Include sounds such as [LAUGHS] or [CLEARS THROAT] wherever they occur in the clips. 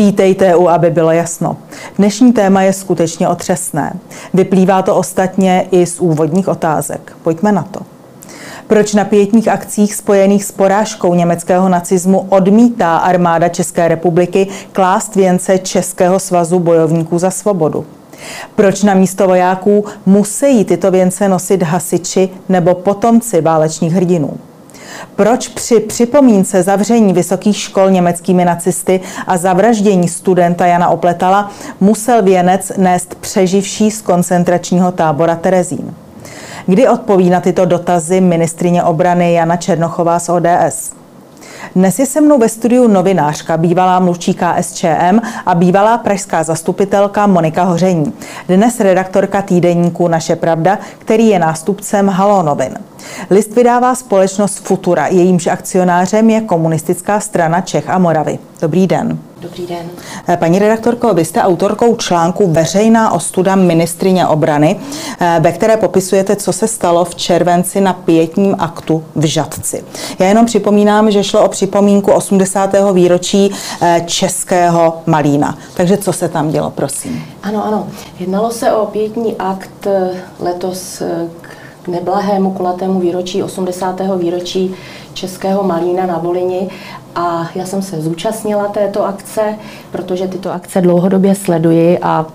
Vítejte u, aby bylo jasno. Dnešní téma je skutečně otřesné. Vyplývá to ostatně i z úvodních otázek. Pojďme na to. Proč na pětních akcích spojených s porážkou německého nacismu odmítá armáda České republiky klást věnce Českého svazu bojovníků za svobodu? Proč na místo vojáků musí tyto věnce nosit hasiči nebo potomci válečných hrdinů? Proč při připomínce zavření vysokých škol německými nacisty a zavraždění studenta Jana Opletala musel věnec nést přeživší z koncentračního tábora Terezín? Kdy odpoví na tyto dotazy ministrině obrany Jana Černochová z ODS? Dnes je se mnou ve studiu novinářka, bývalá mluvčí KSČM a bývalá pražská zastupitelka Monika Hoření. Dnes redaktorka týdeníku Naše pravda, který je nástupcem Halo novin. List vydává společnost Futura, jejímž akcionářem je komunistická strana Čech a Moravy. Dobrý den. Dobrý den. Eh, paní redaktorko, vy jste autorkou článku Veřejná ostuda ministrině obrany, eh, ve které popisujete, co se stalo v červenci na pětním aktu v Žadci. Já jenom připomínám, že šlo o připomínku 80. výročí eh, českého Malína. Takže co se tam dělo, prosím? Ano, ano. Jednalo se o pětní akt letos k neblahému kulatému výročí 80. výročí Českého Malína na Volini a já jsem se zúčastnila této akce, protože tyto akce dlouhodobě sleduji a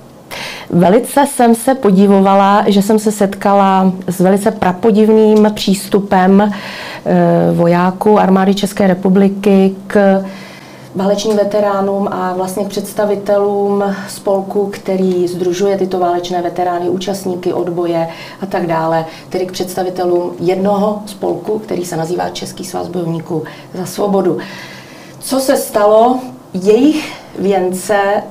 Velice jsem se podivovala, že jsem se setkala s velice prapodivným přístupem eh, vojáků armády České republiky k válečným veteránům a vlastně představitelům spolku, který združuje tyto válečné veterány, účastníky odboje a tak dále, tedy k představitelům jednoho spolku, který se nazývá Český svaz bojovníků za svobodu. Co se stalo? Jejich věnce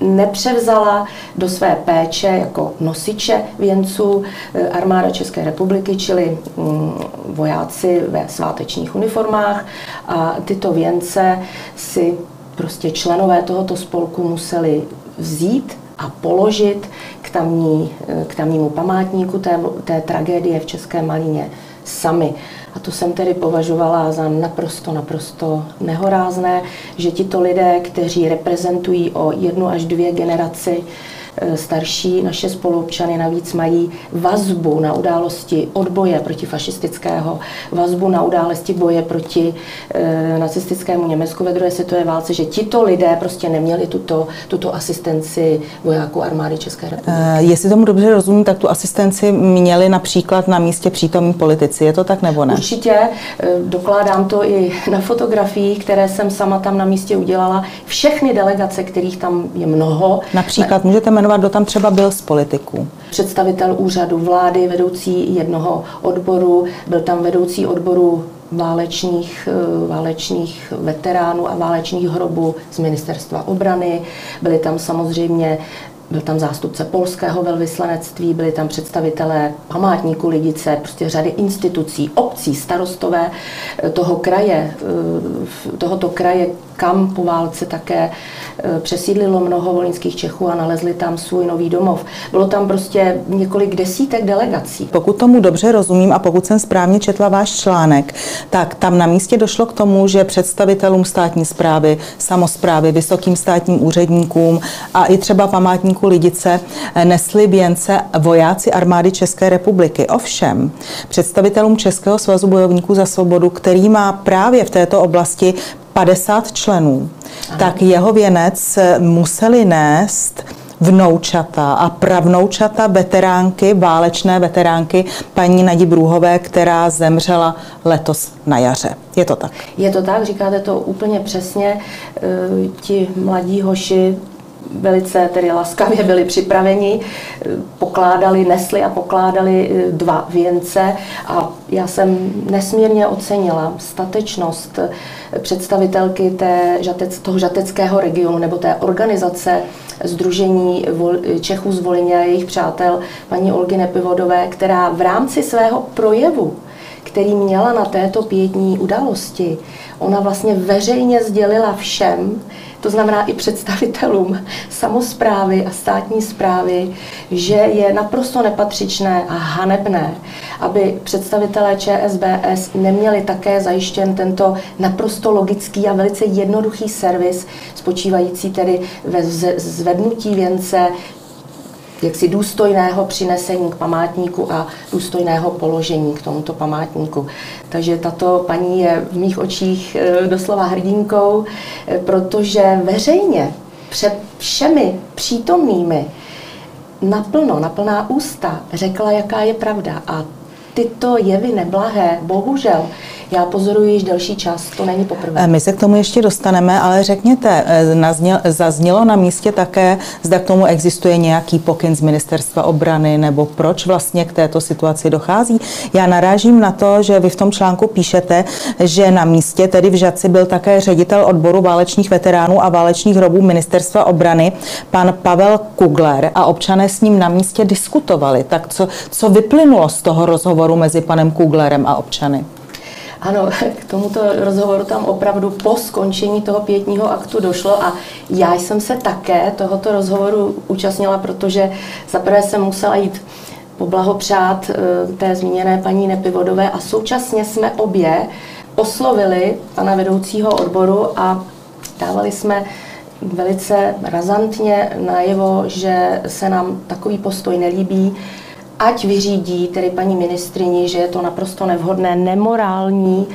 nepřevzala do své péče jako nosiče věnců eh, armáda České republiky, čili mm, vojáci ve svátečních uniformách. A tyto věnce si prostě členové tohoto spolku museli vzít a položit k, tamní, eh, k tamnímu památníku té, té tragédie v České Malíně sami. A to jsem tedy považovala za naprosto, naprosto nehorázné, že tito lidé, kteří reprezentují o jednu až dvě generaci starší naše spoluobčany navíc mají vazbu na události odboje proti fašistického, vazbu na události boje proti e, nacistickému Německu ve druhé světové válce, že tito lidé prostě neměli tuto, tuto asistenci vojáků armády České republiky. E, jestli tomu dobře rozumím, tak tu asistenci měli například na místě přítomní politici. Je to tak nebo ne? Určitě. E, dokládám to i na fotografiích, které jsem sama tam na místě udělala. Všechny delegace, kterých tam je mnoho. Například můžete jmenovat jmenovat, kdo tam třeba byl z politiků? Představitel úřadu vlády, vedoucí jednoho odboru, byl tam vedoucí odboru válečných, eh, válečných veteránů a válečných hrobů z ministerstva obrany. Byli tam samozřejmě byl tam zástupce polského velvyslanectví, byli tam představitelé památníku Lidice, prostě řady institucí, obcí, starostové eh, toho kraje, eh, tohoto kraje, kam po válce také eh, přesídlilo mnoho volinských Čechů a nalezli tam svůj nový domov. Bylo tam prostě několik desítek delegací. Pokud tomu dobře rozumím a pokud jsem správně četla váš článek, tak tam na místě došlo k tomu, že představitelům státní zprávy, samozprávy, vysokým státním úředníkům a i třeba památníků Lidice eh, nesli věnce vojáci armády České republiky. Ovšem, představitelům Českého svazu bojovníků za svobodu, který má právě v této oblasti 50 členů, Aha. tak jeho věnec museli nést vnoučata a pravnoučata veteránky, válečné veteránky paní Nadi Brůhové, která zemřela letos na jaře. Je to tak? Je to tak, říkáte to úplně přesně. E, ti mladí hoši velice tedy laskavě byli připraveni, pokládali, nesli a pokládali eh, dva věnce a já jsem nesmírně ocenila statečnost eh, představitelky té, toho žateckého regionu nebo té organizace Združení Čechů z Volině a jejich přátel, paní Olgy Nepivodové, která v rámci svého projevu který měla na této pětní události, ona vlastně veřejně sdělila všem, to znamená i představitelům samozprávy a státní zprávy, že je naprosto nepatřičné a hanebné, aby představitelé ČSBS neměli také zajištěn tento naprosto logický a velice jednoduchý servis spočívající tedy ve zvednutí věnce, jaksi důstojného přinesení k památníku a důstojného položení k tomuto památníku. Takže tato paní je v mých očích eh, doslova hrdinkou, eh, protože veřejně před všemi přítomnými naplno, naplná ústa řekla, jaká je pravda. A tyto jevy neblahé, bohužel, já pozoruji již delší čas, to není poprvé. My se k tomu ještě dostaneme, ale řekněte, eh, zaznělo na místě také, zda k tomu existuje nějaký pokyn z ministerstva obrany, nebo proč vlastně k této situaci dochází. Já narážím na to, že vy v tom článku píšete, že na místě, tedy v Žadci, byl také ředitel odboru válečných veteránů a válečných hrobů ministerstva obrany, pan Pavel Kugler, a občané s ním na místě diskutovali. Tak co, co vyplynulo z toho rozhovoru mezi panem Kuglerem a občany? Ano, k tomuto rozhovoru tam opravdu po skončení toho pětního aktu došlo a já jsem se také tohoto rozhovoru účastnila, protože zaprvé jsem musela jít poblahopřát eh, té zmíněné paní Nepivodové a současně jsme obě oslovili pana vedoucího odboru a dávali jsme velice razantně najevo, že se nám takový postoj nelíbí, ať vyřídí tedy paní ministrini, že je to naprosto nevhodné, nemorální.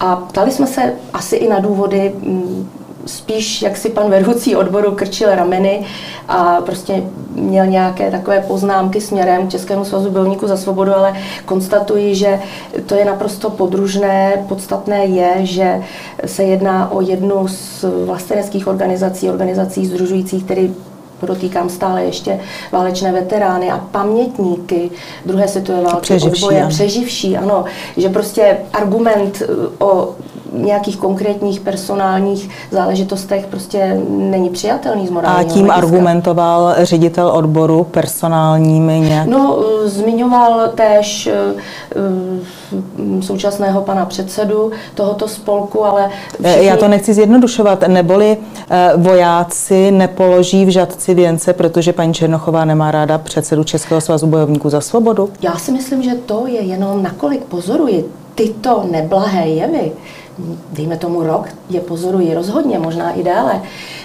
A ptali jsme se asi i na důvody, mm, spíš jak si pan vedoucí odboru krčil rameny a prostě měl nějaké takové poznámky směrem k Českému svazu bojovníků za svobodu, ale konstatuji, že to je naprosto podružné. Podstatné je, že se jedná o jednu z vlasteneckých organizací, organizací združujících tedy podotýkám stále ještě válečné veterány a pamětníky druhé světové války, přeživší, odboje, ano. přeživší, ano, že prostě argument eh, o nějakých konkrétních personálních záležitostech prostě není přijatelný z morálního A tím hlediska. argumentoval ředitel odboru personálními nějak? No, eh, zmiňoval též eh, současného pana předsedu tohoto spolku, ale všichni... Já to nechci zjednodušovat, neboli vojáci nepoloží v žadci věnce, protože paní Černochová nemá ráda předsedu Českého svazu bojovníků za svobodu? Já si myslím, že to je jenom nakolik pozoruji tyto neblahé jevy, dejme tomu rok, je pozoruji rozhodně, možná i déle,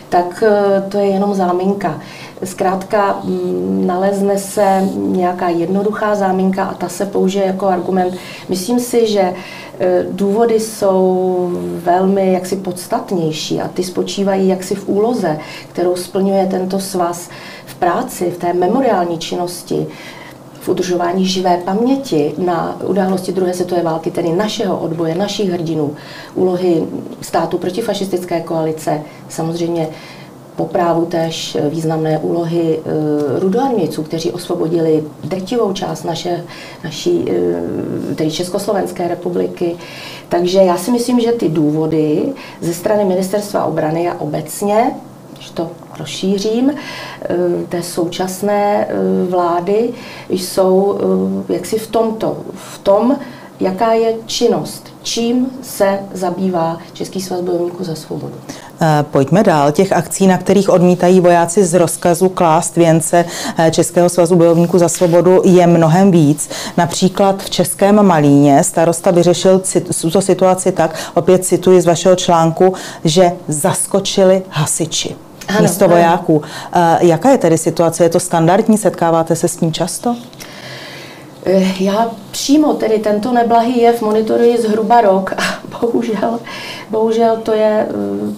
tak eh, to je jenom záminka. Zkrátka mm, nalezne se nějaká jednoduchá záminka a ta se použije jako argument. Myslím si, že e, důvody jsou velmi jaksi podstatnější a ty spočívají jaksi v úloze, kterou splňuje tento svaz v práci, v té memoriální činnosti, v udržování živé paměti na události druhé světové války, tedy našeho odboje, našich hrdinů, úlohy státu protifašistické koalice, samozřejmě po právu též významné úlohy e, rudoarmějců, kteří osvobodili drtivou část naše, naší, e, tedy Československé republiky. Takže já si myslím, že ty důvody ze strany Ministerstva obrany a obecně, když to rozšířím, e, té současné vlády jsou jaksi v tomto, v tom, jaká je činnost, čím se zabývá Český svaz bojovníků za svobodu. Eh, pojďme dál. Těch akcí, na kterých odmítají vojáci z rozkazu klást věnce eh, Českého svazu bojovníků za svobodu, je mnohem víc. Například v Českém Malíně starosta vyřešil tuto situaci tak, opět cituji z vašeho článku, že zaskočili hasiči ano, místo vojáků. Ano. Eh, jaká je tedy situace? Je to standardní? Setkáváte se s tím často? Já přímo tedy tento neblahý jev monitoruji zhruba rok a [LAUGHS] bohužel, bohužel to je eh,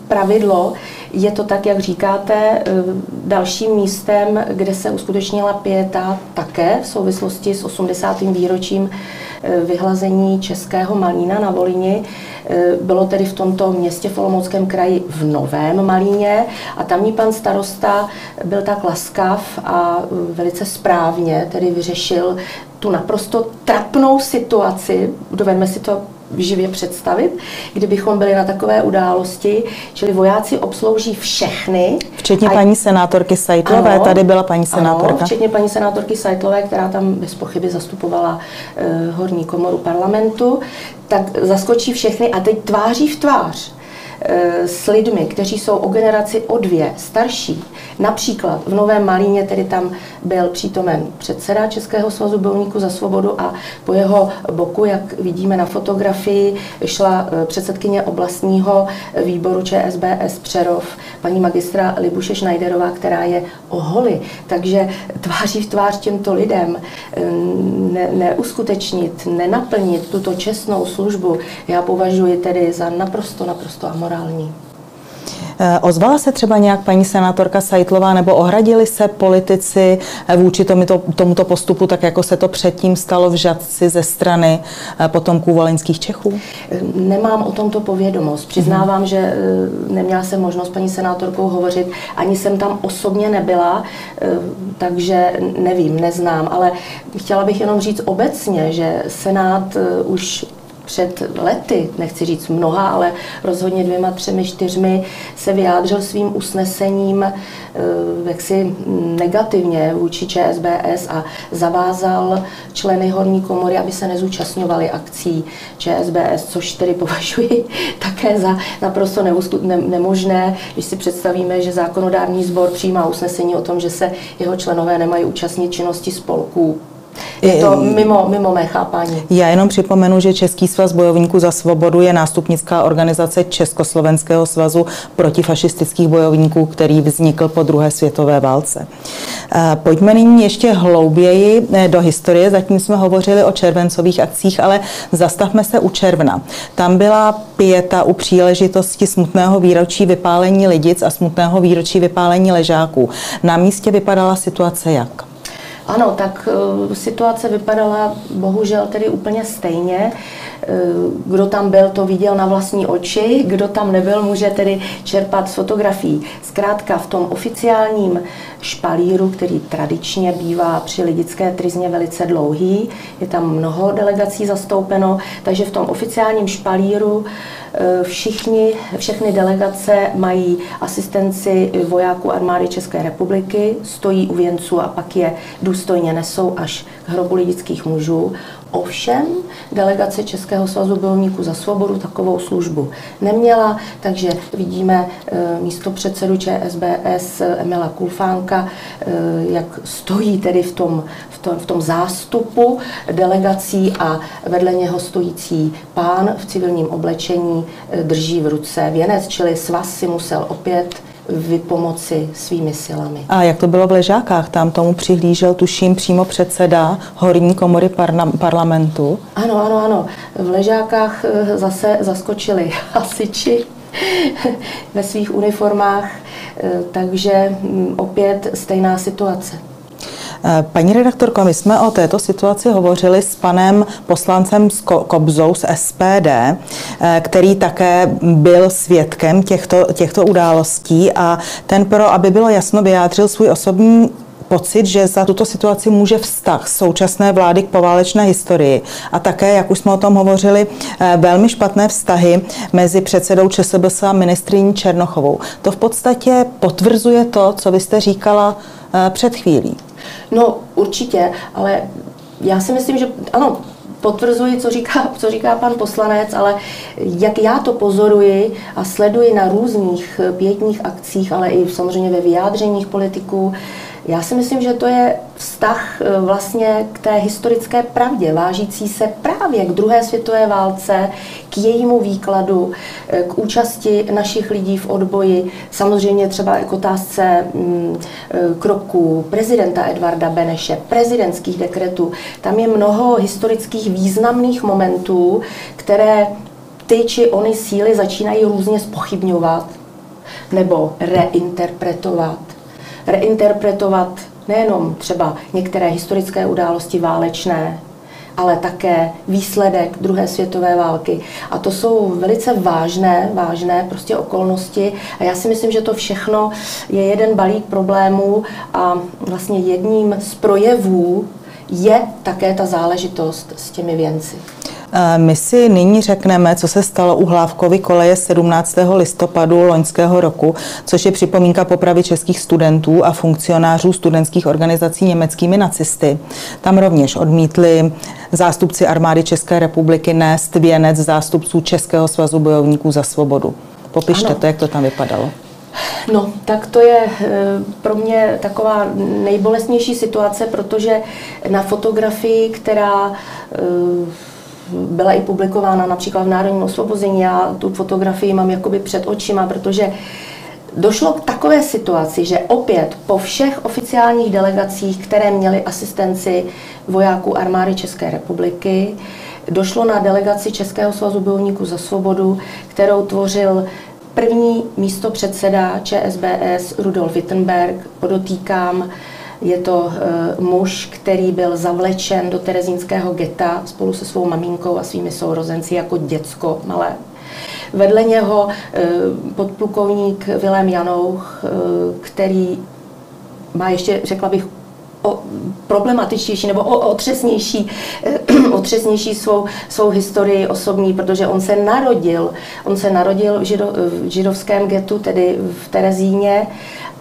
pravidlo. Je to tak, jak říkáte, eh, dalším místem, kde se uskutečnila pěta také v souvislosti s 80. výročím eh, vyhlazení Českého Malína na Volini. Bylo tedy v tomto městě v Olomouckém kraji v Novém Malíně a tamní pan starosta byl tak laskav a velice správně tedy vyřešil tu naprosto trapnou situaci, dovedeme si to živě představit, kdybychom byli na takové události, čili vojáci obslouží všechny. Včetně a... paní senátorky Sajtlové, ano, tady byla paní senátorka. Ano, včetně paní senátorky Sajtlové, která tam bez pochyby zastupovala uh, horní komoru parlamentu, tak zaskočí všechny a teď tváří v tvář e, s lidmi, kteří jsou o generaci o dvě starší, například v Novém Malíně, tedy tam byl přítomen předseda Českého svazu bojovníků za svobodu a po jeho boku, jak vidíme na fotografii, šla e, předsedkyně oblastního výboru ČSBS Přerov, paní magistra Libuše Schneiderová, která je o holi. Takže tváří v tvář těmto lidem e, ne, neuskutečnit, nenaplnit tuto čestnou službu, já považuji tedy za naprosto, naprosto amorální. Eh, ozvala se třeba nějak paní senátorka Sajtlová nebo ohradili se politici eh, vůči tomuto, tomuto postupu, tak jako se to předtím stalo v Žadci ze strany eh, potomků volenských Čechů? Nemám o tomto povědomost. Přiznávám, mm. že neměla jsem možnost paní senátorkou hovořit, ani jsem tam osobně nebyla, takže nevím, neznám, ale chtěla bych jenom říct obecně, že Senát už před lety, nechci říct mnoha, ale rozhodně dvěma, třemi, čtyřmi, se vyjádřil svým usnesením eh, jaksi negativně vůči ČSBS a zavázal členy horní komory, aby se nezúčastňovali akcí ČSBS, což tedy [LAUGHS] považuji také za naprosto nemožné, když si představíme, že zákonodární sbor přijímá usnesení o tom, že se jeho členové nemají účastnit činnosti spolků je to mimo, mimo mé chápání. Já jenom připomenu, že Český svaz bojovníků za svobodu je nástupnická organizace Československého svazu protifašistických bojovníků, který vznikl po druhé světové válce. Eh, pojďme nyní ještě hlouběji eh, do historie. Zatím jsme hovořili o červencových akcích, ale zastavme se u června. Tam byla pěta u příležitosti smutného výročí vypálení lidic a smutného výročí vypálení ležáků. Na místě vypadala situace jak? Ano, tak uh, situace vypadala bohužel tedy úplně stejně. Uh, kdo tam byl, to viděl na vlastní oči, kdo tam nebyl, může tedy čerpat z fotografií. Zkrátka v tom oficiálním špalíru, který tradičně bývá při lidické trizně velice dlouhý, je tam mnoho delegací zastoupeno, takže v tom oficiálním špalíru Eh, všichni, všechny delegace mají asistenci vojáků armády České republiky, stojí u věnců a pak je důstojně nesou až k hrobu lidických mužů. Ovšem, delegace Českého svazu bojovníků za svobodu takovou službu neměla, takže vidíme eh, místo předsedu ČSBS Emila Kulfánka, eh, jak stojí tedy v tom, v, tom, v tom zástupu delegací a vedle něho stojící pán v civilním oblečení eh, drží v ruce věnec, čili svaz si musel opět vypomoci svými silami. A jak to bylo v Ležákách? Tam tomu přihlížel, tuším, přímo předseda horní komory parna- parlamentu. Ano, ano, ano. V Ležákách eh, zase zaskočili [LAUGHS] hasiči [LAUGHS] ve svých uniformách, eh, takže mm, opět stejná situace. Paní redaktorko, my jsme o této situaci hovořili s panem poslancem Kobzou z SPD, eh, který také byl svědkem těchto, těchto událostí a ten pro, aby bylo jasno, vyjádřil svůj osobní pocit, že za tuto situaci může vztah současné vlády k poválečné historii a také, jak už jsme o tom hovořili, eh, velmi špatné vztahy mezi předsedou ČSBS a ministriní Černochovou. To v podstatě potvrzuje to, co vy jste říkala eh, před chvílí. No určitě, ale já si myslím, že ano, potvrzuji, co říká, co říká pan poslanec, ale jak já to pozoruji a sleduji na různých pětních akcích, ale i samozřejmě ve vyjádřeních politiků, já si myslím, že to je vztah e, vlastně k té historické pravdě, vážící se právě k druhé světové válce, k jejímu výkladu, e, k účasti našich lidí v odboji, samozřejmě třeba k otázce mm, e, kroků prezidenta Edvarda Beneše, prezidentských dekretů. Tam je mnoho historických významných momentů, které ty či ony síly začínají různě spochybňovat nebo reinterpretovat reinterpretovat nejenom třeba některé historické události válečné, ale také výsledek druhé světové války. A to jsou velice vážné, vážné prostě okolnosti. A já si myslím, že to všechno je jeden balík problémů a vlastně jedním z projevů je také ta záležitost s těmi věnci. Eh, my si nyní řekneme, co se stalo u Hlávkovy koleje 17. listopadu loňského roku, což je připomínka popravy českých studentů a funkcionářů studentských organizací německými nacisty. Tam rovněž odmítli zástupci armády České republiky nést věnec zástupců Českého svazu bojovníků za svobodu. Popište ano. to, jak to tam vypadalo. No, tak to je eh, pro mě taková nejbolestnější situace, protože na fotografii, která eh, byla i publikována například v Národním osvobození, já tu fotografii mám jakoby před očima, protože Došlo k takové situaci, že opět po všech oficiálních delegacích, které měly asistenci vojáků armády České republiky, došlo na delegaci Českého svazu bojovníků za svobodu, kterou tvořil první místo předseda ČSBS Rudolf Wittenberg. Podotýkám, je to uh, muž, který byl zavlečen do terezínského geta spolu se svou maminkou a svými sourozenci jako děcko malé. Vedle něho uh, podplukovník Vilém Janouch, uh, který má ještě, řekla bych, o problematičtější nebo o otřesnější, [CLEARS THROAT] otřesnější svou, svou historii osobní, protože on se narodil, on se narodil v, žido, v židovském getu, tedy v Terezíně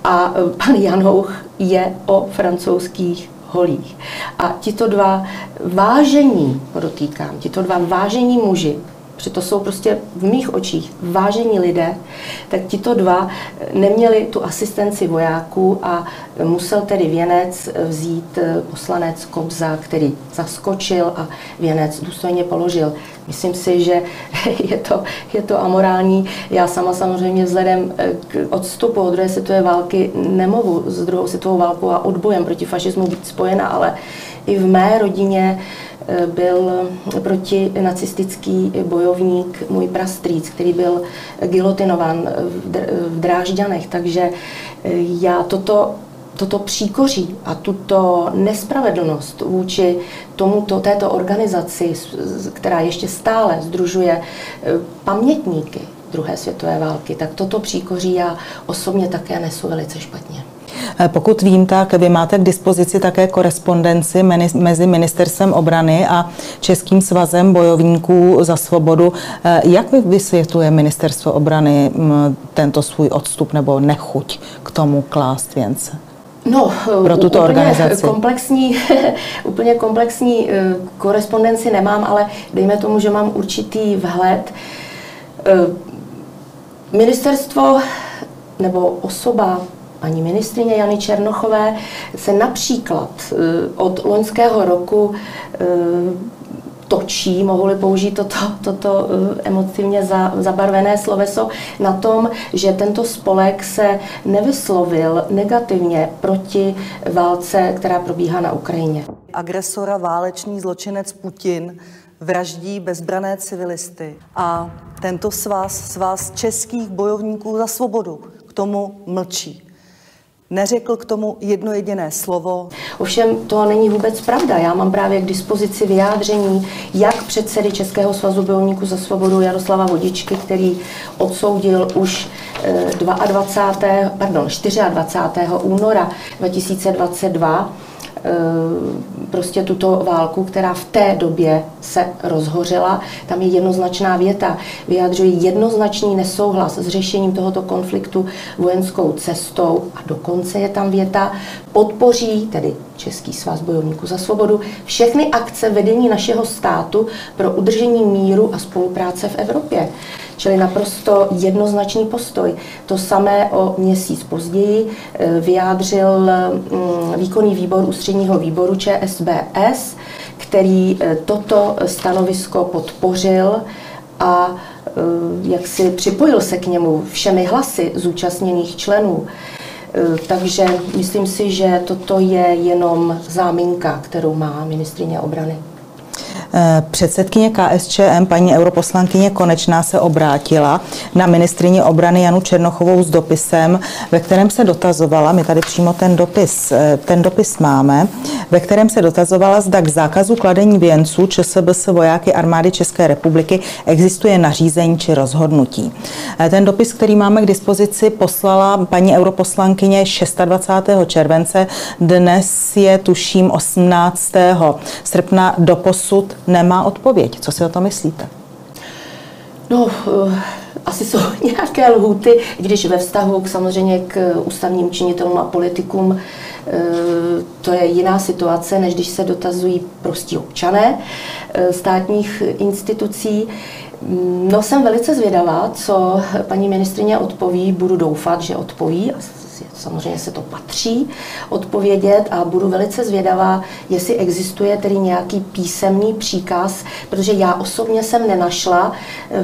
a pan Janouch je o francouzských holích. A tito dva vážení, podotýkám, tito dva vážení muži, protože to jsou prostě v mých očích vážení lidé, tak tito dva neměli tu asistenci vojáků a musel tedy věnec vzít poslanec Kobza, který zaskočil a věnec důstojně položil. Myslím si, že [LAUGHS] je to, je to amorální. Já sama samozřejmě vzhledem k odstupu od druhé světové války nemohu s druhou světovou válkou a odbojem proti fašismu být spojena, ale i v mé rodině Eh, byl protinacistický bojovník můj prastrýc, který byl gilotinovan v Drážďanech. Takže eh, já toto toto příkoří a tuto nespravedlnost vůči tomuto, této organizaci, která ještě stále združuje eh, pamětníky druhé světové války, tak toto příkoří já osobně také nesu velice špatně. Eh, pokud vím, tak vy máte k dispozici také korespondenci mezi Ministerstvem obrany a Českým svazem bojovníků za svobodu. Eh, jak vysvětluje Ministerstvo obrany mm, tento svůj odstup nebo nechuť k tomu klást věnce? No, pro tuto úplně organizaci. Komplexní, [LAUGHS] úplně komplexní eh, korespondenci nemám, ale dejme tomu, že mám určitý vhled. Ministerstvo nebo osoba paní ministrině Jany Černochové se například eh, od loňského roku eh, točí, mohli použít toto, toto eh, emotivně za, zabarvené sloveso, na tom, že tento spolek se nevyslovil negativně proti válce, která probíhá na Ukrajině. Agresora válečný zločinec Putin vraždí bezbrané civilisty a tento svaz, svaz českých bojovníků za svobodu k tomu mlčí neřekl k tomu jedno jediné slovo. Ovšem to není vůbec pravda. Já mám právě k dispozici vyjádření jak předsedy Českého svazu bojovníků za svobodu Jaroslava Vodičky, který odsoudil už 22. Eh, pardon, 24. února 2022 Eh, prostě tuto válku, která v té době se rozhořela. Tam je jednoznačná věta. Vyjadřuje jednoznačný nesouhlas s řešením tohoto konfliktu vojenskou cestou a dokonce je tam věta, podpoří, tedy Český svaz bojovníků za svobodu, všechny akce vedení našeho státu pro udržení míru a spolupráce v Evropě. Čili naprosto jednoznačný postoj. To samé o měsíc později eh, vyjádřil mm, výkonný výbor ústředního výboru ČSBS, který eh, toto stanovisko podpořil a eh, jak si připojil se k němu všemi hlasy zúčastněných členů. Takže myslím si, že toto je jenom záminka, kterou má ministrině obrany. Eh, předsedkyně KSČM, paní europoslankyně Konečná, se obrátila na ministrině obrany Janu Černochovou s dopisem, ve kterém se dotazovala, my tady přímo ten dopis, eh, ten dopis máme, ve kterém se dotazovala, zda k zákazu kladení věnců ČSBS vojáky armády České republiky existuje nařízení či rozhodnutí. Eh, ten dopis, který máme k dispozici, poslala paní europoslankyně 26. července. Dnes je tuším 18. srpna do posud nemá odpověď. Co si o to myslíte? No, uh, asi jsou [LAUGHS] nějaké lhuty, když ve vztahu k samozřejmě k ústavním činitelům a politikům uh, to je jiná situace, než když se dotazují prostí občané státních institucí. No jsem velice zvědavá, co paní ministrině odpoví. Budu doufat, že odpoví. Samozřejmě se to patří odpovědět a budu velice zvědavá, jestli existuje tedy nějaký písemný příkaz, protože já osobně jsem nenašla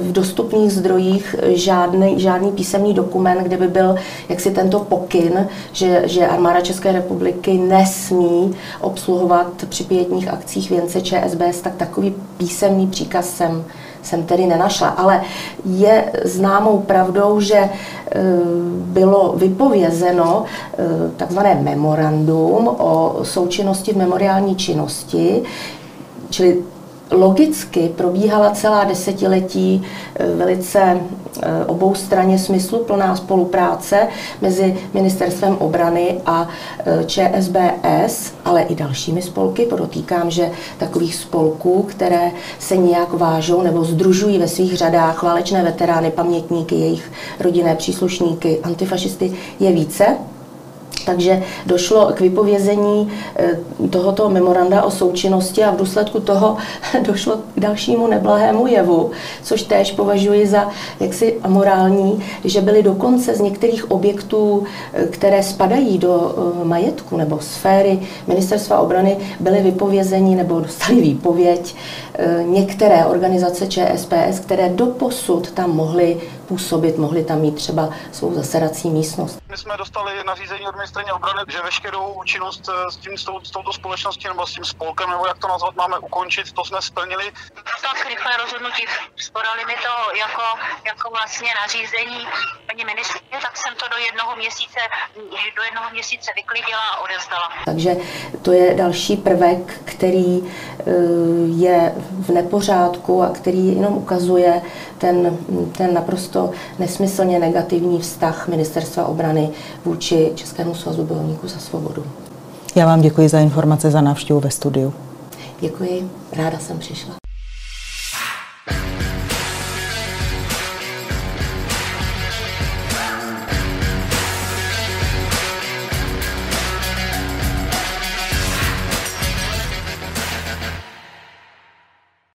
v dostupných zdrojích žádný, žádný písemný dokument, kde by byl jaksi tento pokyn, že, že armáda České republiky nesmí obsluhovat při pětních akcích věnce ČSBS, tak takový písemný příkaz jsem jsem tedy nenašla. Ale je známou pravdou, že e, bylo vypovězeno e, takzvané memorandum o součinnosti v memoriální činnosti, čili logicky probíhala celá desetiletí eh, velice eh, oboustranně smysluplná spolupráce mezi Ministerstvem obrany a eh, ČSBS, ale i dalšími spolky. Podotýkám, že takových spolků, které se nějak vážou nebo združují ve svých řadách válečné veterány, pamětníky, jejich rodinné příslušníky, antifašisty, je více. Takže došlo k vypovězení eh, tohoto memoranda o součinnosti a v důsledku toho [LAUGHS] došlo k dalšímu neblahému jevu, což též považuji za jaksi amorální, že byly dokonce z některých objektů, eh, které spadají do eh, majetku nebo sféry ministerstva obrany, byly vypovězení nebo dostali výpověď některé organizace ČSPS, které doposud tam mohly působit, mohly tam mít třeba svou zasedací místnost. My jsme dostali nařízení od ministrině obrany, že veškerou činnost eh, s, tím, s, tou, s touto společností nebo s tím spolkem, nebo jak to nazvat máme, ukončit, to jsme splnili. Tak rychlé rozhodnutí, spodali mi to jako, jako vlastně nařízení paní ministrině, tak jsem to do jednoho měsíce, do jednoho měsíce vyklidila a odevzdala. Takže to je další prvek, který eh, je v nepořádku a který jenom ukazuje ten, ten naprosto nesmyslně negativní vztah ministerstva obrany vůči Českému svazu bojovníků za svobodu. Já vám děkuji za informace, za návštěvu ve studiu. Děkuji, ráda jsem přišla.